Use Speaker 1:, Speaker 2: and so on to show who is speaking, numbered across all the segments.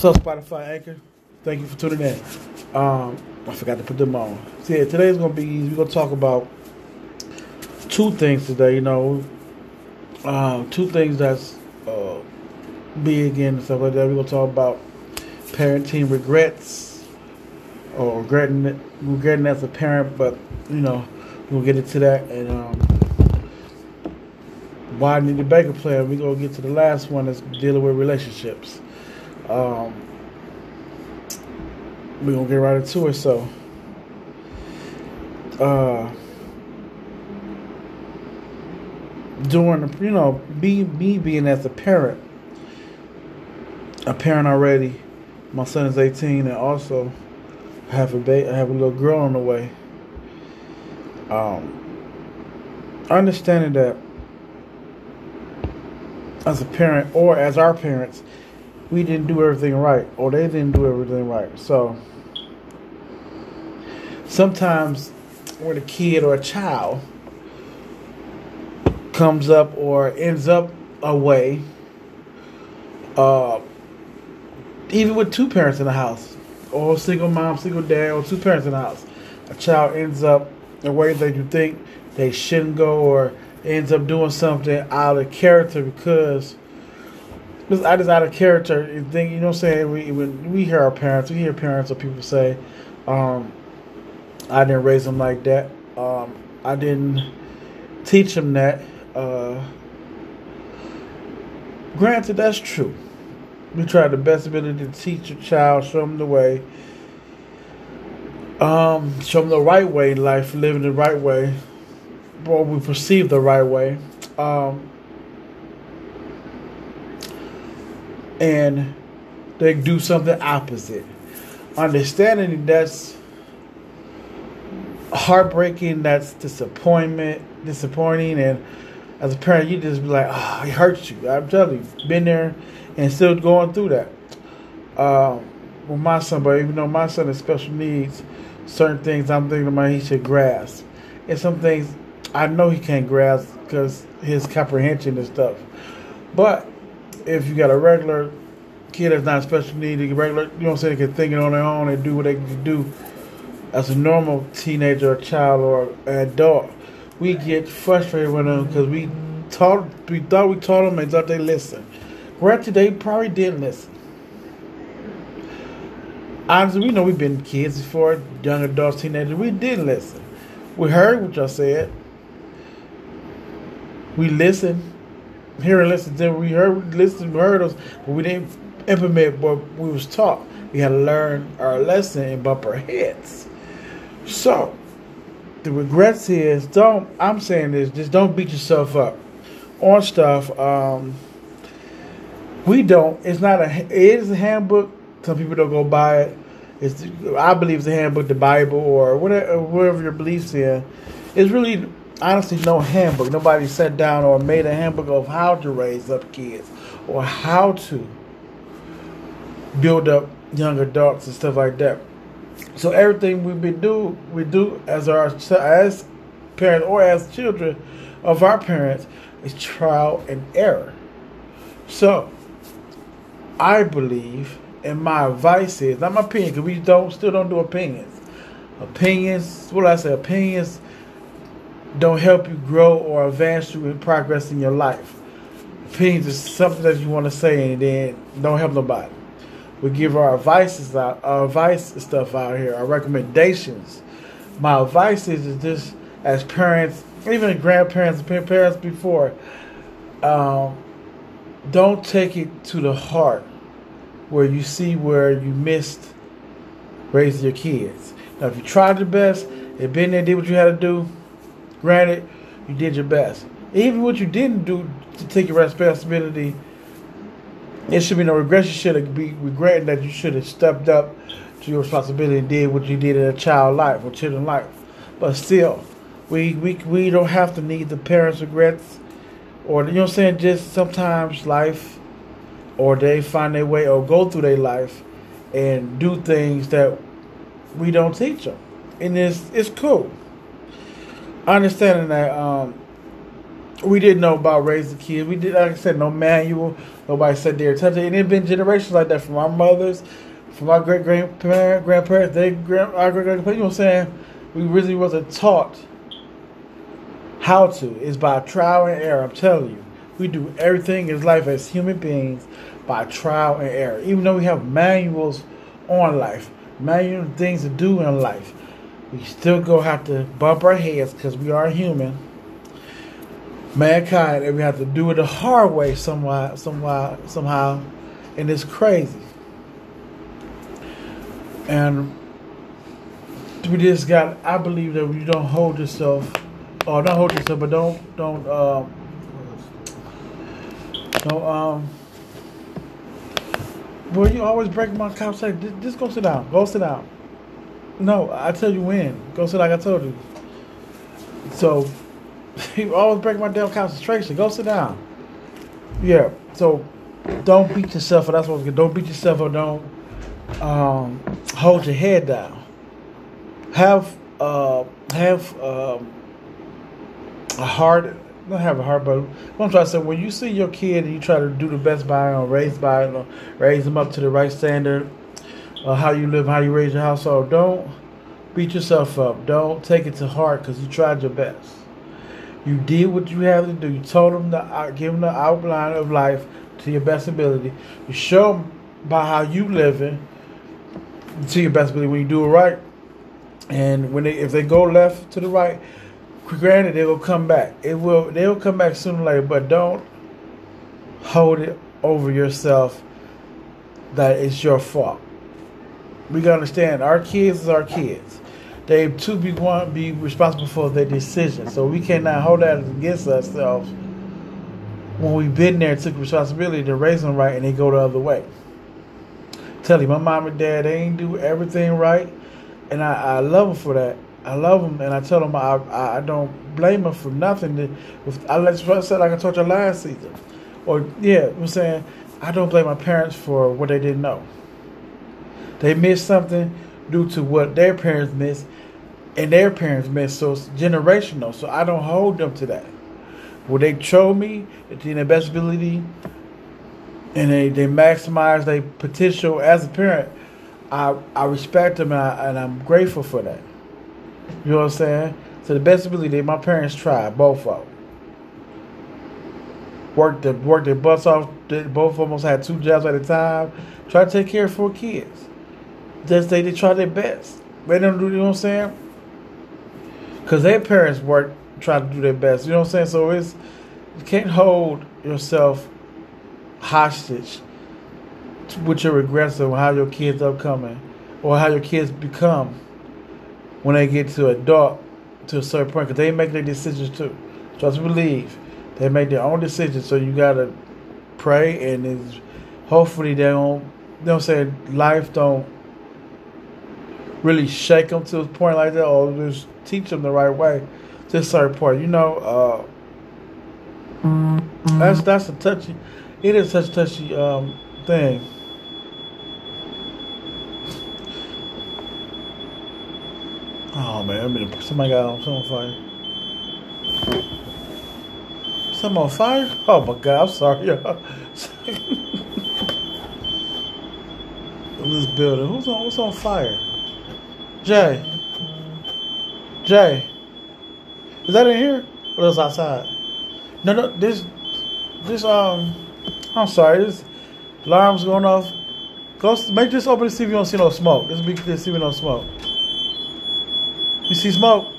Speaker 1: What's up, Spotify Anchor? Thank you for tuning in. Um, I forgot to put them on. So yeah, today's gonna be we're gonna talk about two things today. You know, um, two things that's uh, big and stuff like that. We're gonna talk about parenting regrets or regretting regretting as a parent, but you know we'll get into that and um, why need the Baker plan. We're gonna get to the last one that's dealing with relationships. Um, we're gonna get right into it. So, uh, during you know, me me being as a parent, a parent already. My son is 18, and also have a ba- I have a little girl on the way. Um, understanding that as a parent or as our parents, we didn't do everything right or they didn't do everything right. So sometimes when a kid or a child comes up or ends up away, uh, even with two parents in the house, or single mom, single dad, or two parents in the house, a child ends up in ways that you think they shouldn't go or ends up doing something out of character because just I just out of character think you know what I'm saying? We we hear our parents we hear parents or people say um, I didn't raise them like that. Um, I didn't teach them that. Uh, granted that's true. We try the best ability to teach a child show them the way um, show them the right way in life living the right way or we perceive the right way. Um, and they do something opposite. Understanding that's heartbreaking, that's disappointment, disappointing, and as a parent, you just be like, "Ah, oh, he hurt you." I'm telling you, been there and still going through that. Um, with my son, but even though my son has special needs, certain things I'm thinking about he should grasp, and some things I know he can't grasp because his comprehension and stuff. But if you got a regular kid that's not special needs, regular, you know what I'm saying, can think it on their own and do what they can do as a normal teenager or child or adult, we get frustrated with them because we taught, we thought we taught them and thought they listened. Granted, they probably didn't listen. Honestly, we know we've been kids before, young adults, teenagers. We didn't listen. We heard what y'all said. We listened hear and listen to we heard listen heard but we didn't implement what we was taught. We had to learn our lesson and bump our heads. So the regrets is don't i'm saying this just don't beat yourself up on stuff. Um we don't it's not a it is a handbook. Some people don't go buy it. It's i believe it's a handbook the bible or whatever whatever your beliefs in. It's really honestly no handbook. Nobody sat down or made a handbook of how to raise up kids or how to build up young adults and stuff like that. So everything we do we do as our as parents or as children of our parents is trial and error. So I believe, and my advice is not my opinion because we don't still don't do opinions. Opinions, what I say, opinions don't help you grow or advance you in progress in your life. Opinions is something that you want to say and then don't help nobody. We give our advices out, our advice stuff out here, our recommendations. My advice is, is just as parents, even grandparents parents before, um, don't take it to the heart where you see where you missed raising your kids. Now, if you tried your best, and been there, did what you had to do, Granted, you did your best. Even what you didn't do to take your responsibility, it should be no regret. You should be regretting that you should have stepped up to your responsibility and did what you did in a child life or children life. But still, we we we don't have to need the parents' regrets or you know what I'm saying. Just sometimes life, or they find their way or go through their life and do things that we don't teach them, and it's it's cool understanding that um, we didn't know about raising kids. We did, like I said, no manual. Nobody said there touch it. And it been generations like that from our mothers, from our great grandparents, grandparents, they grand, our great grandparents. You know what I'm saying? We really wasn't taught how to. It's by trial and error. I'm telling you, we do everything in life as human beings by trial and error. Even though we have manuals on life, manual things to do in life, we still go have to bump our heads because we are human. Mankind and we have to do it the hard way somehow somehow somehow. And it's crazy. And we just got i believe that you don't hold yourself or don't hold yourself but don't don't um don't um well you always break my couch. Say just go sit down. Go sit down no i tell you when go sit like i told you so you always break my damn concentration. Go sit down. Yeah. So don't beat yourself. Or that's what don't beat yourself or don't um, hold your head down. Have uh, have um, a heart. Don't have a heart, but I'm trying to say, when you see your kid and you try to do the best by him, raise by him, raise them up to the right standard, uh, how you live, how you raise your household, don't beat yourself up. Don't take it to heart because you tried your best. You did what you had to do. You told them to uh, give them the outline of life to your best ability. You show them by how you living to your best ability when you do it right. And when they if they go left to the right, granted they will come back. It will they will come back sooner or later, but don't hold it over yourself that it's your fault. We gotta understand our kids is our kids they too be one be responsible for their decisions. So we cannot hold that against ourselves when we've been there, and took responsibility to raise them right, and they go the other way. Tell you, my mom and dad, they ain't do everything right, and I, I love them for that. I love them, and I tell them I I don't blame them for nothing. I let's say like I told you last season, or yeah, I'm saying I don't blame my parents for what they didn't know. They missed something due to what their parents missed, and their parents missed. So it's generational. So I don't hold them to that. Well, they show me to their best ability, and they, they maximize their potential as a parent. I I respect them and, I, and I'm grateful for that. You know what I'm saying? To the best ability, my parents tried both of them. Worked the worked their butts off. Both of almost had two jobs at a time. Try to take care of four kids. Just they, they try their best. They don't do. You know what I'm saying? because their parents work try to do their best. You know what I'm saying? So it's you can't hold yourself hostage with your regrets of how your kids are coming or how your kids become when they get to adult to a certain point because they make their decisions too. Just believe they make their own decisions. So you gotta pray and hopefully they don't. You know what I'm saying? Life don't really shake them to a point like that or just teach them the right way to a certain point. You know, uh, that's that's a touchy. It is such a touchy um, thing. Oh man, I mean, somebody got on, some fire. Some on fire? Oh my god, I'm sorry, y'all. this building, who's on? What's on fire? Jay. Jay, is that in here or is outside? No, no. This, this um, I'm sorry. This alarm's going off. Go make this open to see if you don't see no smoke. Let's be clear, see if you no smoke. You see smoke?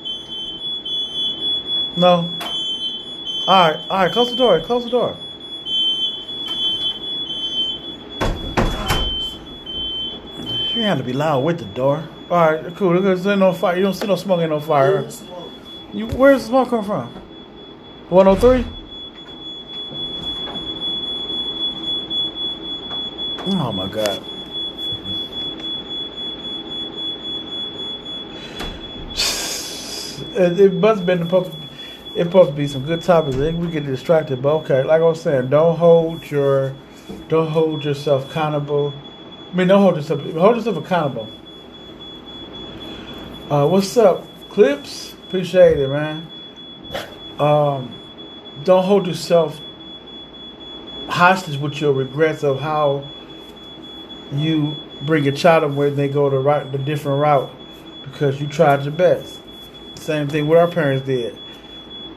Speaker 1: No. All right, all right. Close the door. Close the door. You have to be loud with the door. All right, cool. Look, there's no fire. You don't see no smoke, ain't no fire. You, where's the smoke come from? 103? Oh my god. It must have been supposed to, it supposed to be some good topics. I think we get distracted, but okay. Like I was saying, don't hold your, don't hold yourself accountable. I mean, don't hold yourself, hold yourself accountable uh, what's up, Clips? Appreciate it, man. Um, don't hold yourself hostage with your regrets of how you bring a child up where they go the right the different route because you tried your best. Same thing what our parents did.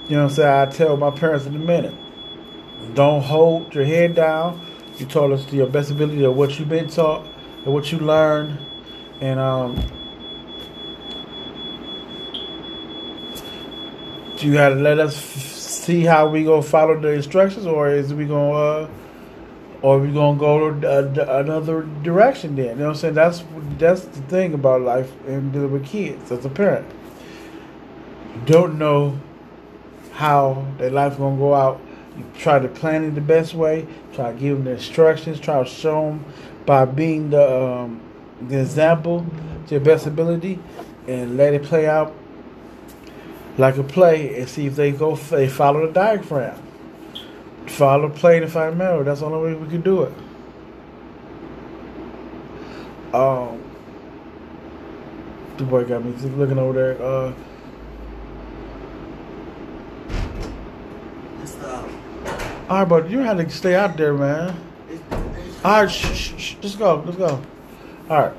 Speaker 1: You know what I'm saying? I tell my parents in a minute. Don't hold your head down. You told us to your best ability of what you've been taught and what you learned. And um you gotta let us f- see how we gonna follow the instructions or is we gonna uh or we gonna go another direction then. You know what I'm saying? That's that's the thing about life and dealing with kids as a parent. You don't know how their life gonna go out. Try to plan it the best way. Try to give them the instructions. Try to show them by being the um, the example to your best ability, and let it play out like a play, and see if they go they follow the diagram. Follow the play and find memory. That's the only way we can do it. Um, the boy got me looking over there. Uh, All right, but you have to stay out there, man. All right, shh, shh, shh. Let's go. Let's go. All right.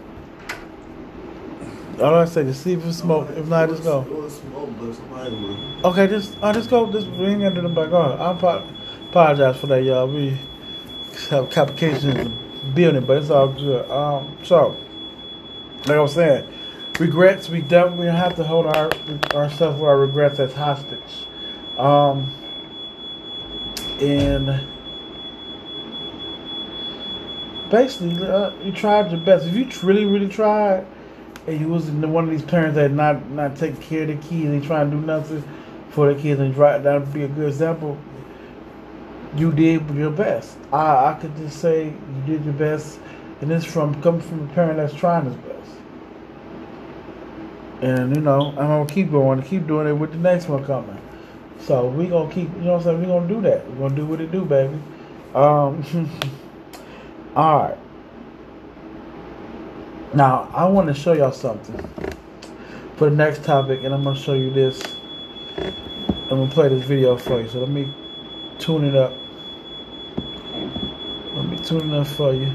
Speaker 1: All I say, just see if it's smoke. If not, just go. Okay, just uh, just go. Just bring into the back. on. I apologize for that, y'all. We have complications in the building, but it's all good. Um, so, like I was saying, regrets. We definitely have to hold our ourselves with our regrets as hostage. Um, and basically, uh, you tried your best. If you really, really tried, and you was one of these parents that not not taking care of the kids and trying to do nothing for the kids and try that would be a good example. You did your best. I I could just say you did your best, and this from coming from a parent that's trying his best. And you know, I'm gonna keep going, keep doing it with the next one coming. So we gonna keep, you know what I'm saying? We gonna do that. We gonna do what it do, baby. Um, all right. Now I want to show y'all something for the next topic, and I'm gonna show you this. I'm gonna play this video for you. So let me tune it up. Let me tune it up for you.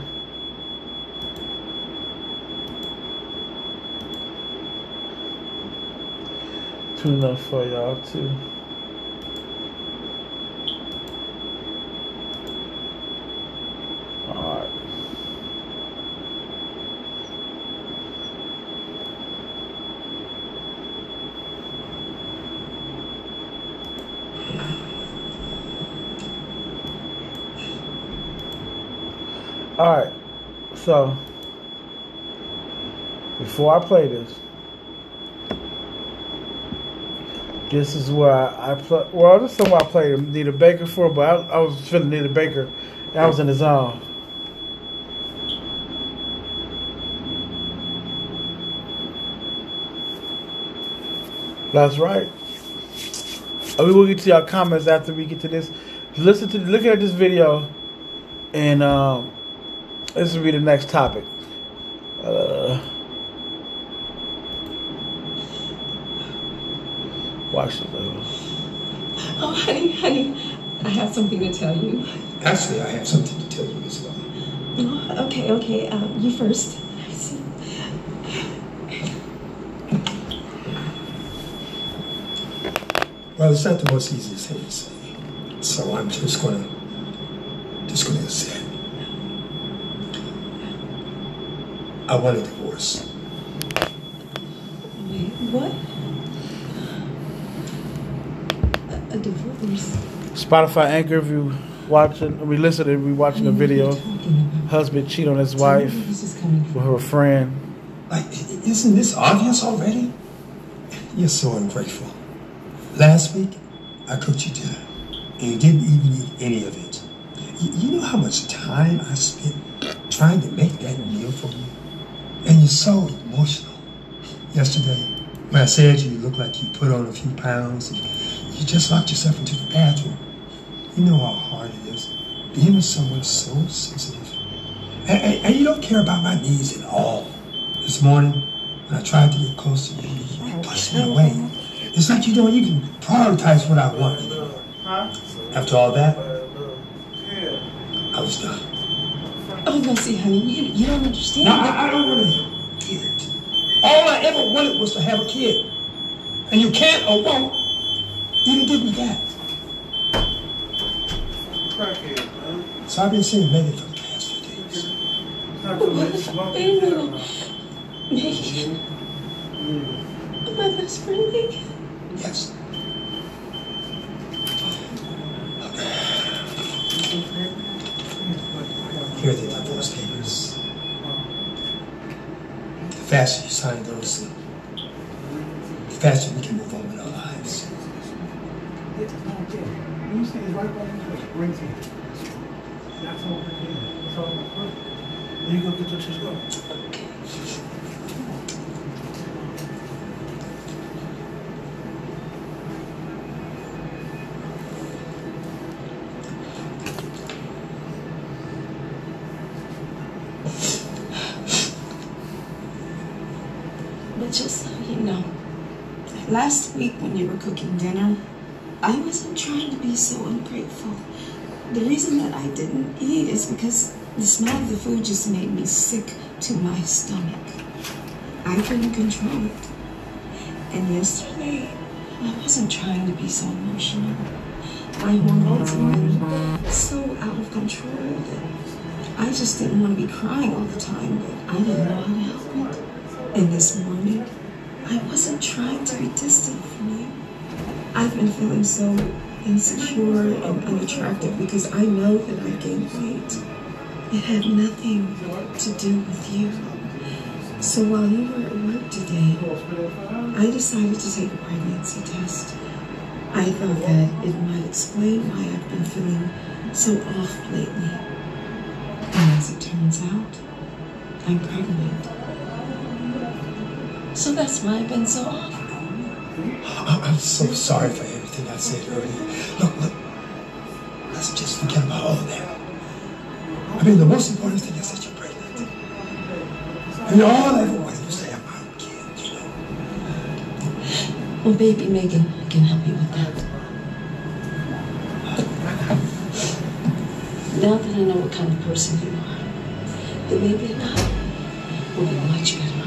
Speaker 1: Tune it up for y'all too. All right, so before I play this, this is where I, I play. Well, this is what I played Anita Baker for, but I, I was feeling Anita Baker. I was in the zone. That's right. We will get to your comments after we get to this. Listen to look at this video, and um, this will be the next topic. Uh, watch it.
Speaker 2: Oh, honey, honey, I have something to tell you.
Speaker 3: Actually, I have something to tell you as well.
Speaker 2: Oh, okay, okay. Uh, you first.
Speaker 3: Well, it's not the most easiest thing to say, so I'm just gonna, just gonna say. I want a divorce.
Speaker 2: Wait, what? A, a divorce?
Speaker 1: Spotify Anchor, if you watching, we listen, if we watching a video, husband cheat on his wife with her friend.
Speaker 3: Like, isn't this obvious already? You're so ungrateful. Last week, I cooked you dinner, and you didn't even eat any of it. You, you know how much time I spent trying to make that meal for you? And you're so emotional. Yesterday, when I said you you look like you put on a few pounds, and you just locked yourself into the bathroom. You know how hard it is being with someone so sensitive. And, and, and you don't care about my needs at all. This morning, when I tried to get close to you, you pushed me away. It's like you don't even prioritize what I want. Huh? After all that, I was done.
Speaker 2: Oh, no, see, honey, you, you don't understand.
Speaker 3: Now, I, I don't want to hear it. All I ever wanted was to have a kid. And you can't or won't even give me that.
Speaker 1: Crackhead, man.
Speaker 3: So I've been seeing Megan for the past few days.
Speaker 1: It's not too late. It's long
Speaker 2: Wait a
Speaker 1: as
Speaker 2: minute. Megan, my best friend, Megan.
Speaker 3: Yes. Here are the divorce papers. The faster you sign those, the faster we can move on with our lives.
Speaker 1: Me see. Right. Then you go get your.
Speaker 2: But just so you know, last week when you were cooking dinner, I wasn't trying to be so ungrateful. The reason that I didn't eat is because the smell of the food just made me sick to my stomach. I couldn't control it. And yesterday, I wasn't trying to be so emotional. My hormones were so out of control that I just didn't want to be crying all the time, but I didn't know how to help it. And this morning, I wasn't trying to be distant from you. I've been feeling so insecure and unattractive because I know that I gained weight. It had nothing to do with you. So while you were at work today, I decided to take a pregnancy test. I thought that it might explain why I've been feeling so off lately. And as it turns out, I'm pregnant. So that's why I've been so off.
Speaker 3: Oh, I- I'm so sorry for everything I said earlier. Look, look, let's just forget about all of that. I mean, the most important thing is that you're pregnant. And all I ever wanted was to have my own kid, you know.
Speaker 2: Well, baby Megan can help you with that. Now that I know what kind of person you are, the baby and I will be much better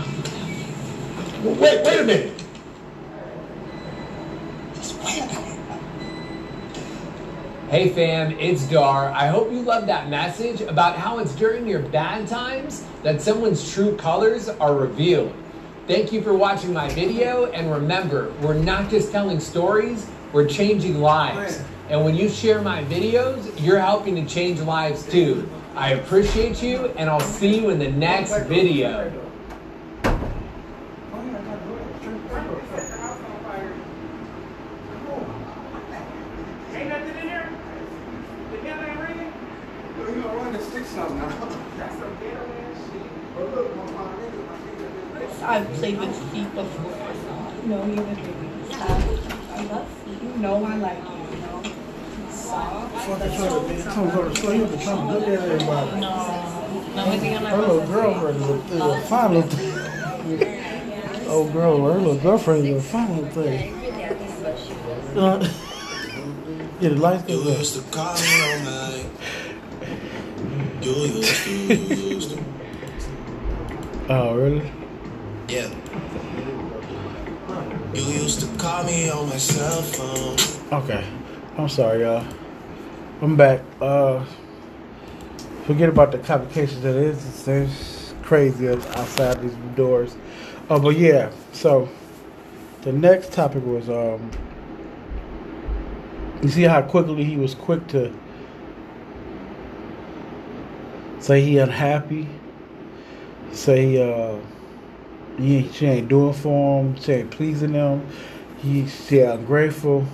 Speaker 3: Wait, wait a minute. Just wait a minute.
Speaker 4: Hey fam, it's Dar. I hope you love that message about how it's during your bad times that someone's true colors are revealed. Thank you for watching my video and remember, we're not just telling stories, we're changing lives. And when you share my videos, you're helping to change lives too. I appreciate you and I'll see you in the next video.
Speaker 5: Ain't nothing in here? The bell ain't ringing?
Speaker 1: You gonna run the sticks out now?
Speaker 5: That's some ghetto ass shit.
Speaker 6: I've played with feet before. No, you would I love feet. You know I like it, you know. Soft.
Speaker 1: Fucking trying to be, trying to go to sleep. You been trying to look at everybody.
Speaker 6: No, I think I'm
Speaker 1: Her little girlfriend is a, is a fine little thing. Old girl, her little girlfriend is a fine little thing. Uh, yeah, the lights
Speaker 7: You
Speaker 1: get
Speaker 7: used to call me on my You used to, you used to.
Speaker 1: Oh, really?
Speaker 7: Yeah. You used to call me on my cell phone.
Speaker 1: Okay. I'm sorry, y'all. I'm back. Uh, forget about the complications that is. It's crazy outside these doors. Oh, but yeah. So the next topic was um. You see how quickly he was quick to say he unhappy, say uh, he, she ain't doing for him, she ain't pleasing him, he she ungrateful.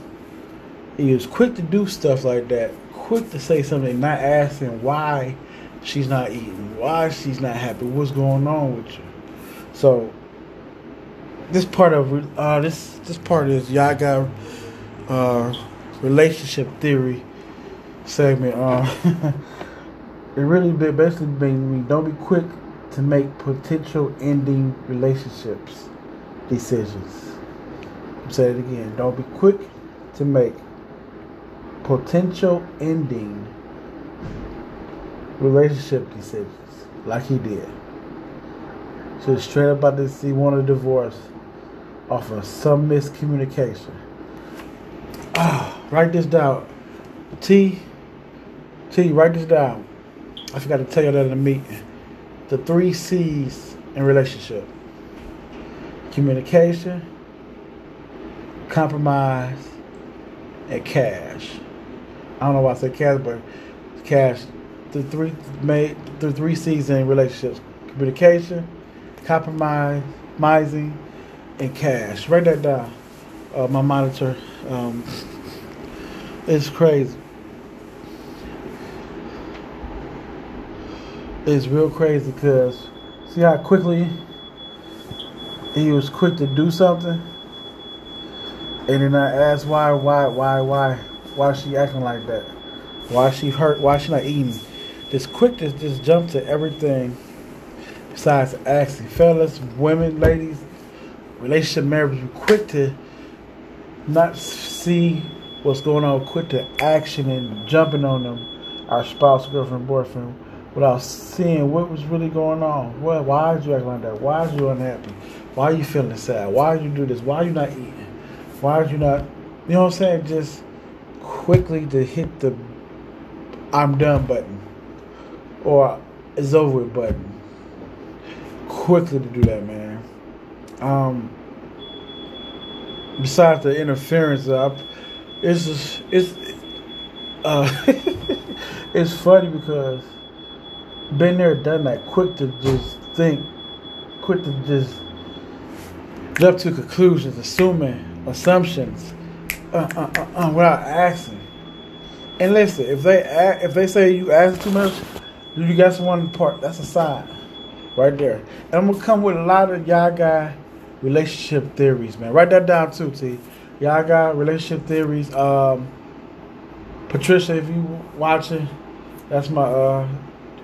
Speaker 1: He was quick to do stuff like that, quick to say something, not asking why she's not eating, why she's not happy, what's going on with you. So this part of uh, this this part is Yaga uh, relationship theory segment. Uh, it really basically means don't be quick to make potential ending relationships decisions. I'm it again. Don't be quick to make potential ending relationship decisions like he did. So straight up about this he wanted a divorce off of some miscommunication. Ah, write this down. T T, write this down. I forgot to tell you that in the meeting. The three C's in relationship. Communication, compromise, and cash. I don't know why I say cash, but cash. The three made the three C's in relationships: communication, compromise, compromising, and cash. Write that down. Uh, my monitor. Um, it's crazy. It's real crazy because see how quickly he was quick to do something, and then I asked why, why, why, why, why is she acting like that? Why she hurt? Why she not eating? Just quick to just jump to everything besides asking. Fellas, women, ladies, relationship marriage, be quick to not see what's going on, quick to action and jumping on them, our spouse, girlfriend, boyfriend, without seeing what was really going on. Well, why are you acting like that? Why are you unhappy? Why are you feeling sad? Why you do this? Why are you not eating? Why are you not, you know what I'm saying? Just quickly to hit the I'm done button or it's over with button. Quickly to do that, man. Um, besides the interference, uh, it's just, it's uh, it's funny because been there, done that. Quick to just think, quick to just jump to conclusions, assuming assumptions, uh, uh, uh, uh, without asking. And listen, if they ask, if they say you ask too much, you got someone part. That's a sign, right there. And I'm gonna come with a lot of y'all got relationship theories, man. Write that down too, T. Y'all got relationship theories. Um, Patricia, if you watching, that's my uh,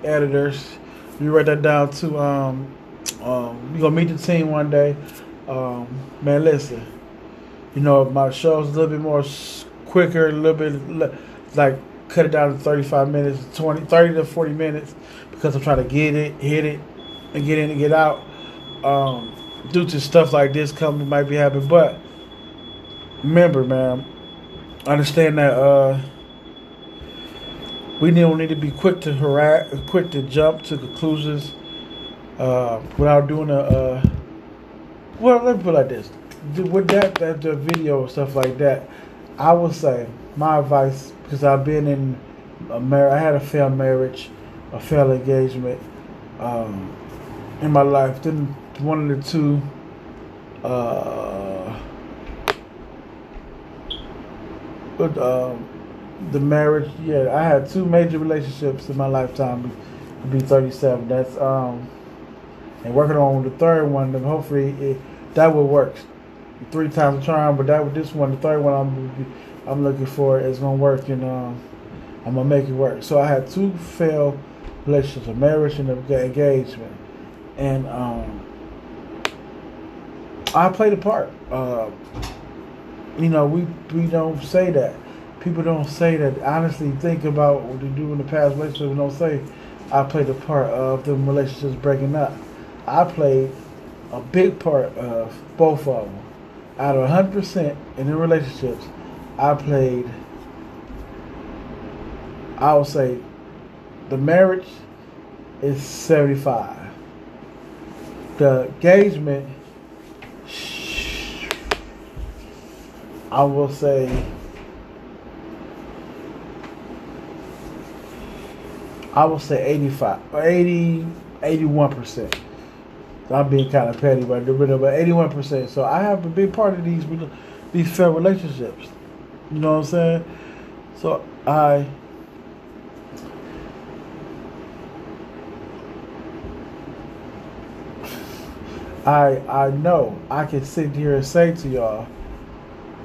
Speaker 1: editors. You write that down too. Um, um, you gonna meet the team one day. Um, man, listen. You know, my show's a little bit more quicker, a little bit like cut it down to 35 minutes, 20, 30 to 40 minutes because I'm trying to get it, hit it, and get in and get out. Um, due to stuff like this coming might be happening, but remember, man, understand that uh, we don't need to be quick to harass, quick to jump to conclusions uh, without doing a. Uh, well, let me put it like this: with that, that the video and stuff like that, I would say my advice because I've been in a mar- I had a failed marriage, a failed engagement um, in my life. Then one of the two. Uh, but um, the marriage, yeah, I had two major relationships in my lifetime. To be 37, that's um, and working on the third one. Then hopefully it, that will work. Three times charm, but that with this one, the third one, I'm I'm looking for is gonna work, and um, I'm gonna make it work. So I had two failed relationships, a marriage and an engagement, and um, I played a part. Uh, you know, we we don't say that. People don't say that. Honestly, think about what they do in the past relationships. Don't say I played a part of them relationships breaking up. I played a big part of both of them. Out of 100% in the relationships, I played. I would say, the marriage is 75. The engagement I will say I will say 85 or 80 81%. I'm being kind of petty, but but 81%. So I have a big part of these these failed relationships. You know what I'm saying? So I I I know I can sit here and say to y'all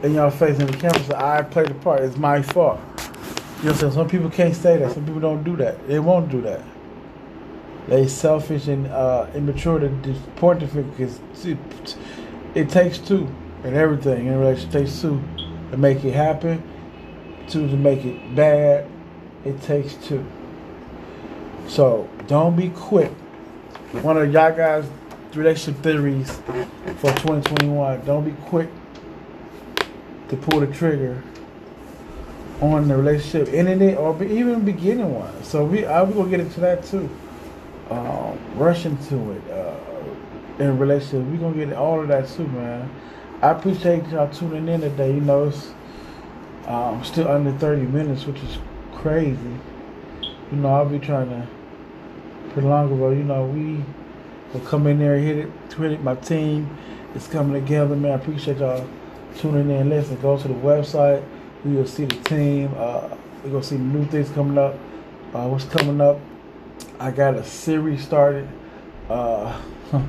Speaker 1: in y'all face in the camera, say, I played the part. It's my fault. You know? Some people can't say that. Some people don't do that. They won't do that. They selfish and uh, immature to point the finger because it, it takes two and everything in a relationship. Takes two to make it happen. two to make it bad. It takes two. So don't be quick. One of y'all guys' relationship theories for 2021. Don't be quick to pull the trigger on the relationship, ending it or even beginning one. So we I we gonna get into that too. Um, rush into it uh, in relationship. We gonna get all of that too, man. I appreciate y'all tuning in today. You know, it's um, still under 30 minutes, which is crazy. You know, I'll be trying to prolong it, but you know, we will come in there, hit it, hit it. My team is coming together, man. I appreciate y'all tuning in. Listen, go to the website. We will see the team. Uh, we're gonna see new things coming up. Uh, what's coming up? I got a series started. Uh,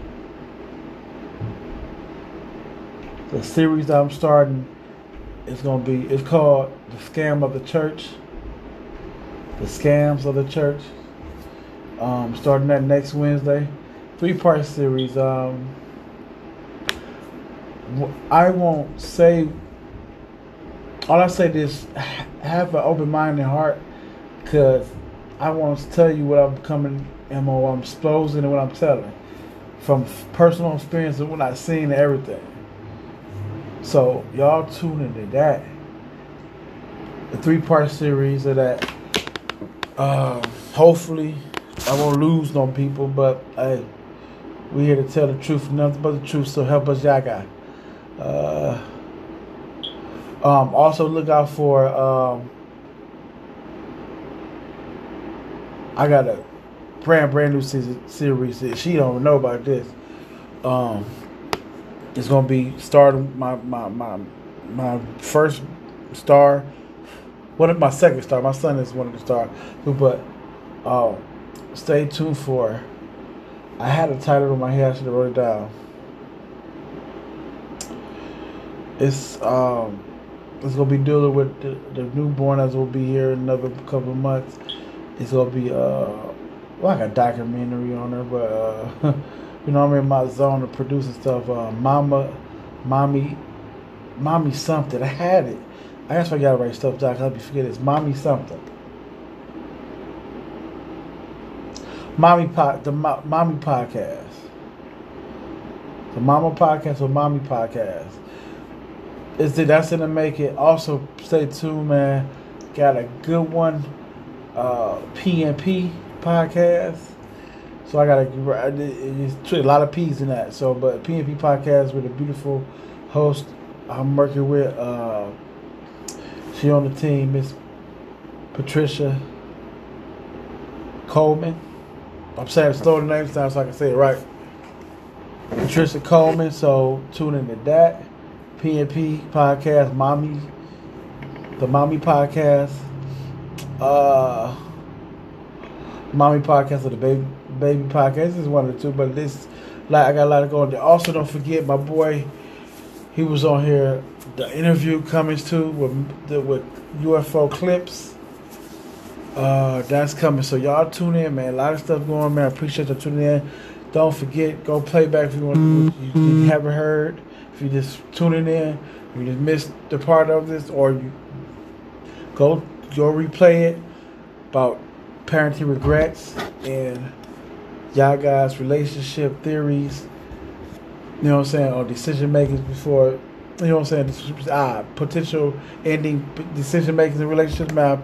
Speaker 1: the series that I'm starting is gonna be. It's called "The Scam of the Church." The scams of the church. Um, starting that next Wednesday, three part series. Um, I won't say. All I say is have an open mind and heart, cause I want to tell you what I'm coming and what I'm exposing and what I'm telling, from personal experience and what I've seen and everything. So y'all tune into that. The three part series of that. Uh, hopefully, I won't lose no people, but hey, we here to tell the truth, nothing but the truth. So help us, Yaga. Uh, um, also look out for. Um, I got a brand brand new series. That she don't know about this. Um, it's gonna be starting my my my my first star. One of my second star. My son is one of the stars. But um, stay tuned for. I had a title in my head. I should have wrote it down. It's um, it's gonna be dealing with the, the newborn as will be here in another couple months. It's gonna be uh, like a documentary on her, but uh, you know I'm in my zone of producing stuff. Uh, Mama, mommy, mommy something. I had it. I guess I gotta write stuff down. Cause I be it's mommy something. Mommy pod, the Mo- mommy podcast. The mama podcast or mommy podcast. Is it that's gonna make it? Also, stay tuned, man. Got a good one. Uh, PNP podcast. So I got a, a lot of P's in that. So, but PNP podcast with a beautiful host I'm working with. Uh, she on the team, Miss Patricia Coleman. I'm saying slow the names down so I can say it right. Patricia Coleman. So tune into that. PNP podcast, Mommy, the Mommy podcast, uh, Mommy podcast or the Baby Baby podcast. This is one of the two, but this like I got a lot of going there. Also, don't forget my boy. He was on here. The interview coming too with the, with UFO clips. Uh, that's coming. So y'all tune in, man. A lot of stuff going, man. I appreciate you tuning in. Don't forget, go play back if you want. You, you haven't heard. You just tuning in, you just missed the part of this, or you go go replay it about parenting regrets and y'all guys' relationship theories. You know what I'm saying, or decision makings before. You know what I'm saying? Ah, potential ending decision makings in relationships, man.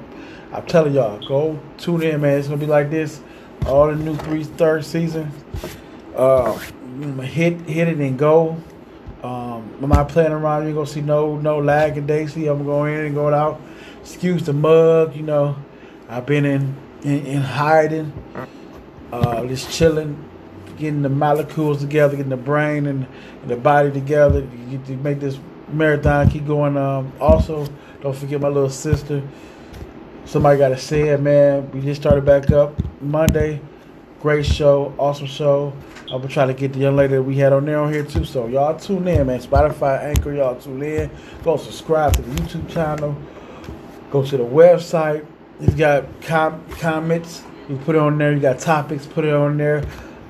Speaker 1: I'm telling y'all, go tune in, man. It's gonna be like this. All the new three third season. Uh, hit hit it and go. I'm playing around. You're gonna see no no lag and daisy. I'm going in and going out. Excuse the mug. You know, I've been in in, in hiding, uh, just chilling, getting the molecules together, getting the brain and, and the body together to, to make this marathon keep going. Um, also, don't forget my little sister. Somebody got to say it, man. We just started back up Monday. Great show, awesome show. I'm gonna try to get the young lady that we had on there on here too. So y'all tune in, man. Spotify, Anchor, y'all tune in. Go subscribe to the YouTube channel. Go to the website. It's got com- comments. You put it on there. You got topics. Put it on there.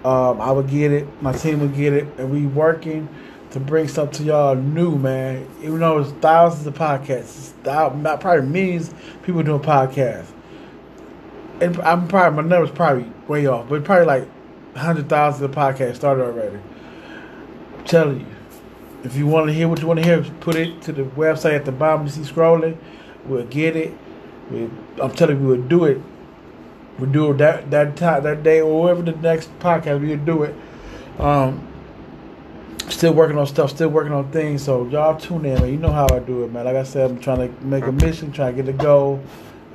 Speaker 1: Um, I would get it. My team would get it, and we working
Speaker 8: to bring stuff to y'all new, man. Even though it's thousands of podcasts, it's thou- not probably millions people doing podcasts. And I'm probably my number's probably way off, but probably like hundred thousand of podcasts started already. I'm telling you, if you want to hear what you want to hear, put it to the website at the bottom. You see scrolling, we'll get it. We, I'm telling you, we'll do it. We'll do it that that time that day or whatever the next podcast we'll do it. Um, still working on stuff, still working on things. So y'all tune in, man. You know how I do it, man. Like I said, I'm trying to make a mission, trying to get a goal,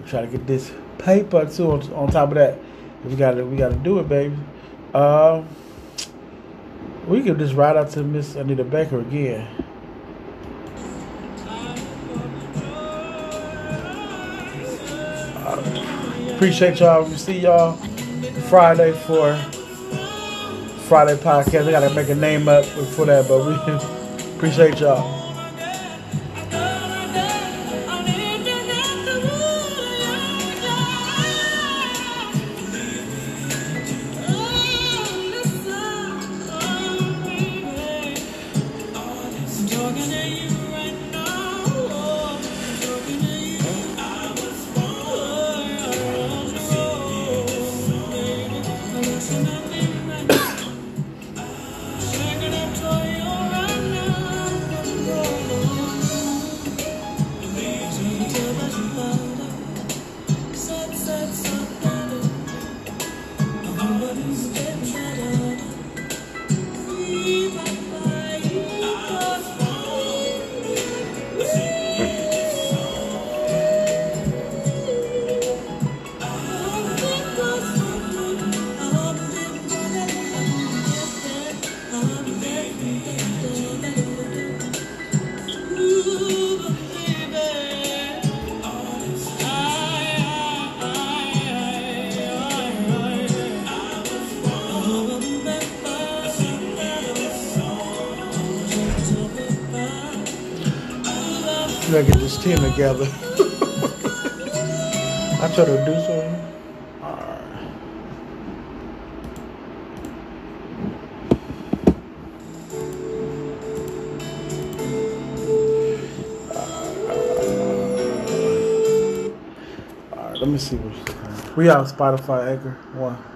Speaker 8: trying to get this paper too. On, on top of that, we got to we got to do it, baby. Uh, we can just ride out to Miss Anita Baker again. Appreciate y'all. We see y'all Friday for Friday podcast. I gotta make a name up for that, but we appreciate y'all. We together. I try to do something. Let me see what we have Spotify, Anchor. One.